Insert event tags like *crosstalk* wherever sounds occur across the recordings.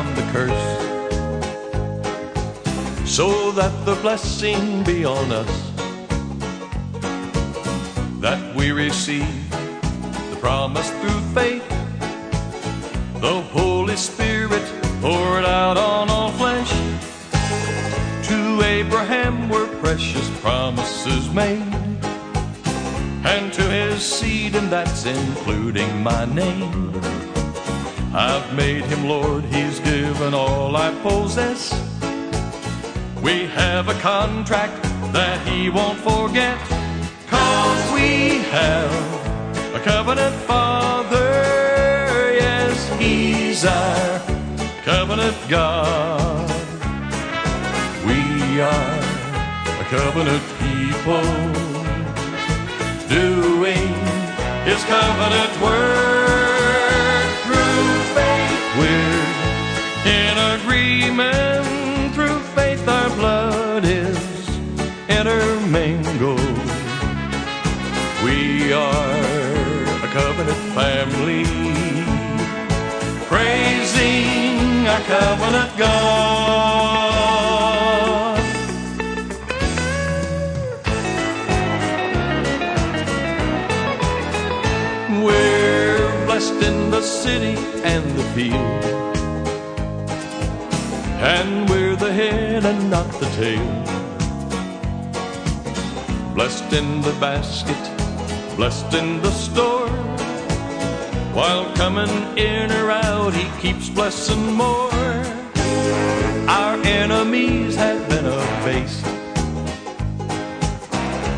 From the curse so that the blessing be on us that we receive the promise through faith. The Holy Spirit poured out on all flesh. To Abraham were precious promises made and to his seed and that's including my name I've made him Lord, he's given all I possess. We have a contract that he won't forget. Cause we have a covenant father. Yes, he's our covenant God. We are a covenant people doing his covenant work. Covenant God. We're blessed in the city and the field. And we're the head and not the tail. Blessed in the basket, blessed in the store. While coming in or out, he keeps blessing more. Our enemies have been abased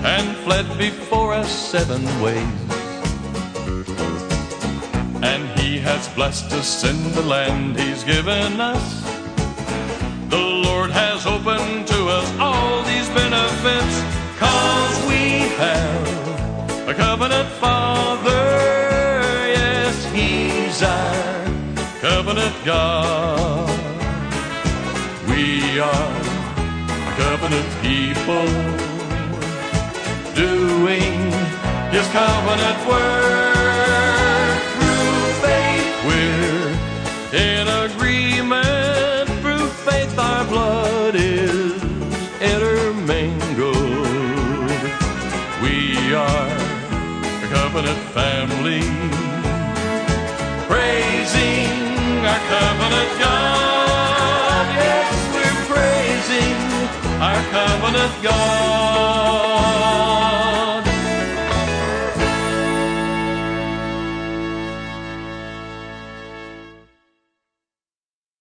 and fled before us seven ways. And he has blessed us in the land he's given us. The Lord has opened to us all these benefits, cause we have a covenant God. We are a covenant people doing his covenant work through faith. We're in agreement through faith. Our blood is intermingled. We are a covenant family, praising our covenant God. Yes, we're praising our covenant God.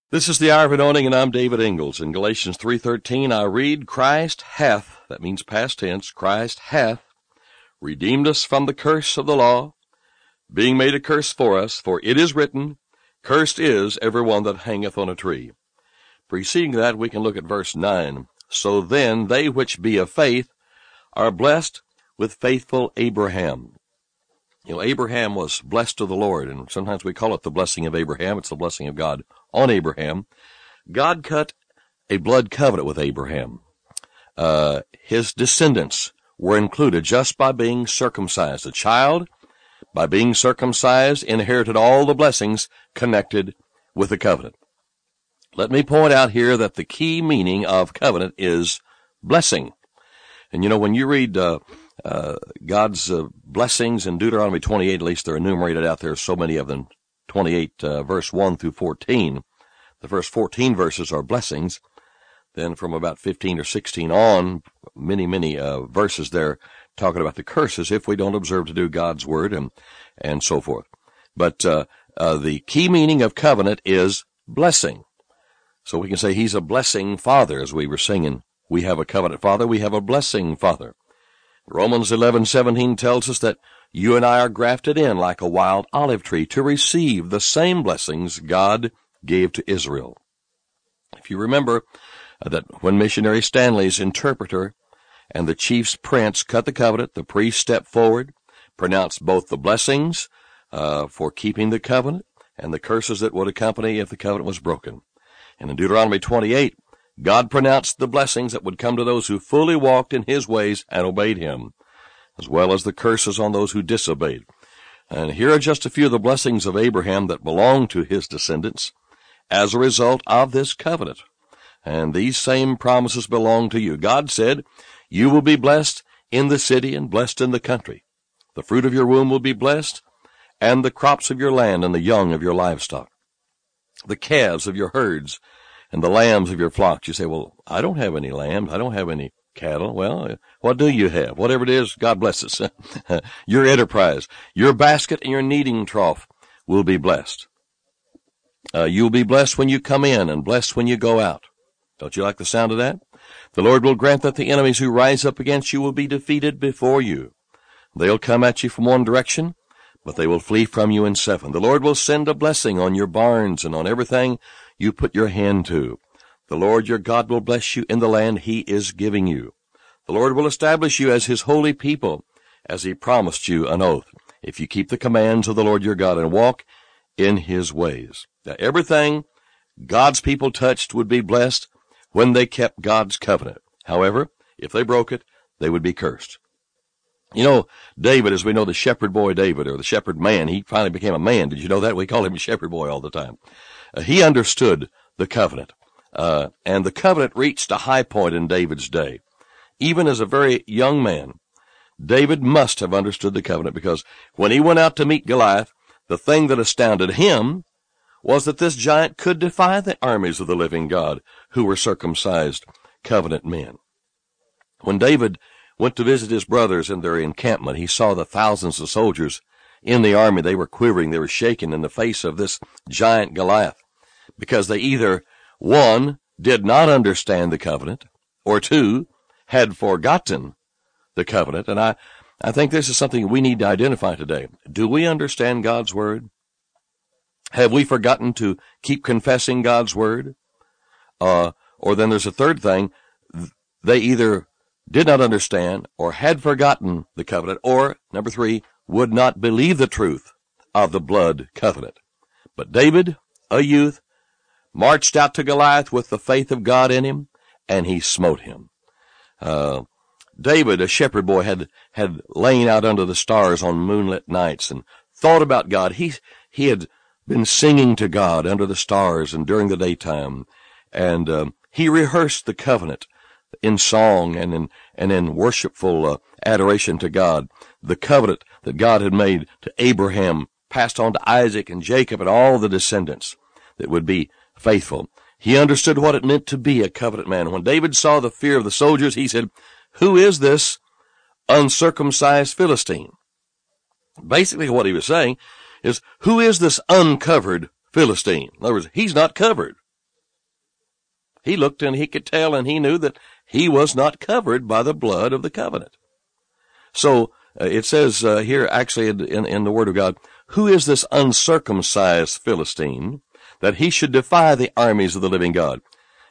This is the hour of anointing, and I'm David Ingles. In Galatians 3.13, I read, Christ hath, that means past tense, Christ hath redeemed us from the curse of the law, being made a curse for us, for it is written, Cursed is every one that hangeth on a tree. Preceding that, we can look at verse 9. So then they which be of faith are blessed with faithful Abraham. You know, Abraham was blessed of the Lord, and sometimes we call it the blessing of Abraham. It's the blessing of God on Abraham. God cut a blood covenant with Abraham. Uh, his descendants were included just by being circumcised. A child, by being circumcised, inherited all the blessings connected with the covenant. Let me point out here that the key meaning of covenant is blessing. And you know, when you read uh, uh, God's uh, blessings in Deuteronomy 28, at least they're enumerated out there, so many of them, 28, uh, verse 1 through 14. The first 14 verses are blessings. Then from about 15 or 16 on, many, many uh, verses there talking about the curses if we don't observe to do God's word and, and so forth. But uh, uh, the key meaning of covenant is blessing. So we can say he's a blessing father, as we were singing. We have a covenant father, we have a blessing father. Romans 11:17 tells us that you and I are grafted in like a wild olive tree to receive the same blessings God gave to Israel. If you remember uh, that when missionary Stanley's interpreter and the chief's prince cut the covenant, the priest stepped forward, pronounced both the blessings uh, for keeping the covenant and the curses that would accompany if the covenant was broken. And in Deuteronomy 28, God pronounced the blessings that would come to those who fully walked in his ways and obeyed him, as well as the curses on those who disobeyed. And here are just a few of the blessings of Abraham that belong to his descendants as a result of this covenant. And these same promises belong to you. God said, You will be blessed in the city and blessed in the country. The fruit of your womb will be blessed, and the crops of your land and the young of your livestock. The calves of your herds and the lambs of your flocks. You say, Well, I don't have any lambs. I don't have any cattle. Well, what do you have? Whatever it is, God bless us. *laughs* your enterprise, your basket and your kneading trough will be blessed. Uh, you'll be blessed when you come in and blessed when you go out. Don't you like the sound of that? The Lord will grant that the enemies who rise up against you will be defeated before you. They'll come at you from one direction, but they will flee from you in seven. The Lord will send a blessing on your barns and on everything you put your hand to. The Lord your God will bless you in the land he is giving you. The Lord will establish you as his holy people, as he promised you an oath, if you keep the commands of the Lord your God and walk in his ways. Now, everything God's people touched would be blessed when they kept God's covenant. However, if they broke it, they would be cursed. You know, David, as we know, the shepherd boy David, or the shepherd man, he finally became a man. Did you know that? We call him *laughs* shepherd boy all the time. Uh, he understood the covenant. Uh, and the covenant reached a high point in David's day. Even as a very young man, David must have understood the covenant because when he went out to meet Goliath, the thing that astounded him was that this giant could defy the armies of the living God who were circumcised covenant men. When David went to visit his brothers in their encampment, he saw the thousands of soldiers in the army. They were quivering, they were shaken in the face of this giant Goliath because they either, one, did not understand the covenant, or two, had forgotten the covenant. And I, I think this is something we need to identify today. Do we understand God's word? Have we forgotten to keep confessing God's word? Uh, or then there's a third thing. They either did not understand or had forgotten the covenant, or number three, would not believe the truth of the blood covenant. But David, a youth, marched out to Goliath with the faith of God in him, and he smote him. Uh, David, a shepherd boy, had, had lain out under the stars on moonlit nights and thought about God. He, he had been singing to God under the stars and during the daytime, and um, he rehearsed the covenant in song and in and in worshipful uh, adoration to God. The covenant that God had made to Abraham passed on to Isaac and Jacob and all the descendants that would be faithful. He understood what it meant to be a covenant man. When David saw the fear of the soldiers, he said, Who is this uncircumcised Philistine? Basically, what he was saying is, Who is this uncovered Philistine? In other words, he's not covered. He looked and he could tell and he knew that he was not covered by the blood of the covenant. So uh, it says uh, here, actually in, in the Word of God, who is this uncircumcised Philistine that he should defy the armies of the living God?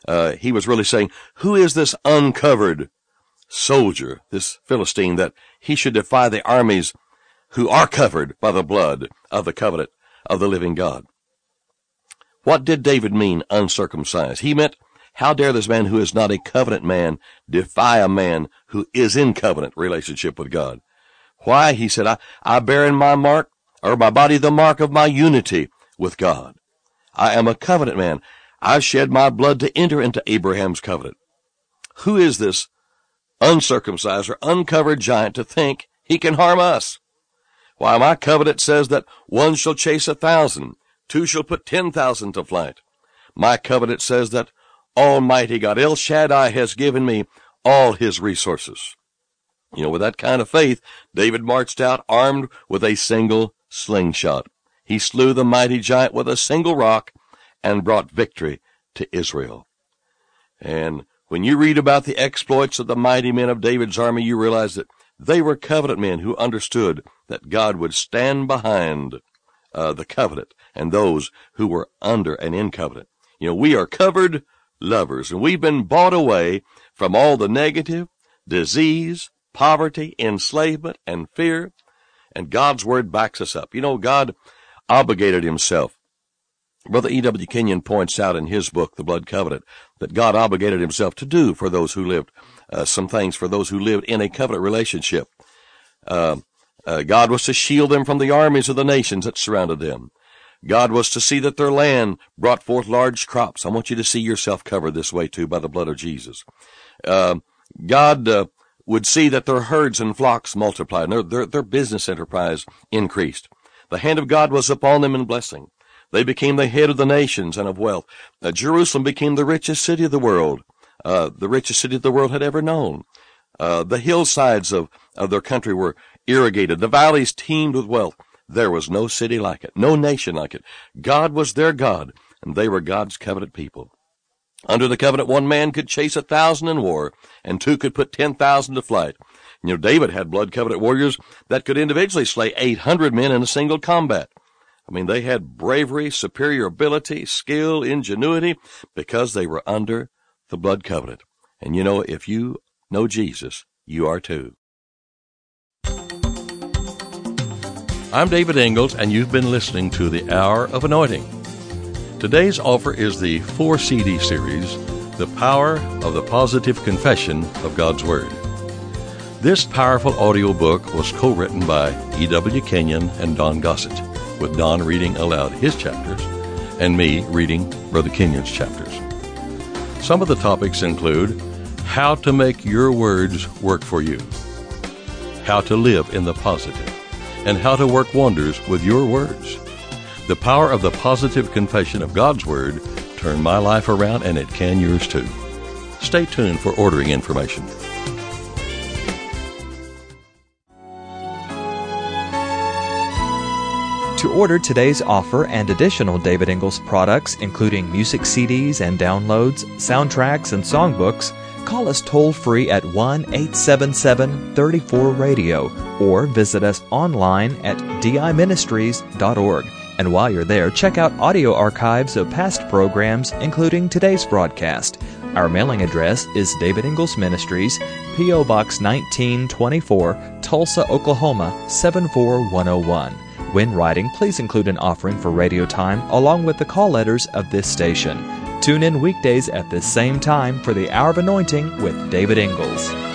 Uh, he was really saying, who is this uncovered soldier, this Philistine, that he should defy the armies who are covered by the blood of the covenant of the living God? What did David mean, uncircumcised? He meant how dare this man who is not a covenant man defy a man who is in covenant relationship with God? Why? He said, I, I bear in my mark, or my body the mark of my unity with God. I am a covenant man. I shed my blood to enter into Abraham's covenant. Who is this uncircumcised or uncovered giant to think he can harm us? Why, my covenant says that one shall chase a thousand, two shall put ten thousand to flight. My covenant says that Almighty God, El Shaddai has given me all his resources. You know, with that kind of faith, David marched out armed with a single slingshot. He slew the mighty giant with a single rock and brought victory to Israel. And when you read about the exploits of the mighty men of David's army, you realize that they were covenant men who understood that God would stand behind uh, the covenant and those who were under and in covenant. You know, we are covered lovers and we've been bought away from all the negative, disease, poverty, enslavement, and fear. And God's word backs us up. You know, God obligated himself. Brother E.W. Kenyon points out in his book, The Blood Covenant, that God obligated himself to do for those who lived, uh, some things for those who lived in a covenant relationship. Uh, uh, God was to shield them from the armies of the nations that surrounded them. God was to see that their land brought forth large crops. I want you to see yourself covered this way too by the blood of Jesus. Uh, God uh, would see that their herds and flocks multiplied and their, their, their business enterprise increased. The hand of God was upon them in blessing. They became the head of the nations and of wealth. Uh, Jerusalem became the richest city of the world, uh, the richest city the world had ever known. Uh, the hillsides of, of their country were irrigated. The valleys teemed with wealth. There was no city like it, no nation like it. God was their God, and they were God's covenant people. Under the covenant, one man could chase a thousand in war, and two could put ten thousand to flight. You know, David had blood covenant warriors that could individually slay 800 men in a single combat. I mean, they had bravery, superior ability, skill, ingenuity, because they were under the blood covenant. And you know, if you know Jesus, you are too. I'm David Ingles, and you've been listening to the Hour of Anointing. Today's offer is the four CD series, The Power of the Positive Confession of God's Word. This powerful audio book was co written by E.W. Kenyon and Don Gossett, with Don reading aloud his chapters and me reading Brother Kenyon's chapters. Some of the topics include how to make your words work for you, how to live in the positive, and how to work wonders with your words. The power of the positive confession of God's Word turned my life around, and it can yours too. Stay tuned for ordering information. To order today's offer and additional David Ingles products, including music CDs and downloads, soundtracks, and songbooks, call us toll free at 1 877 34 Radio or visit us online at diministries.org. And while you're there, check out audio archives of past programs, including today's broadcast. Our mailing address is David Ingles Ministries, P.O. Box 1924, Tulsa, Oklahoma 74101. When writing, please include an offering for radio time along with the call letters of this station. Tune in weekdays at this same time for the Hour of Anointing with David Ingles.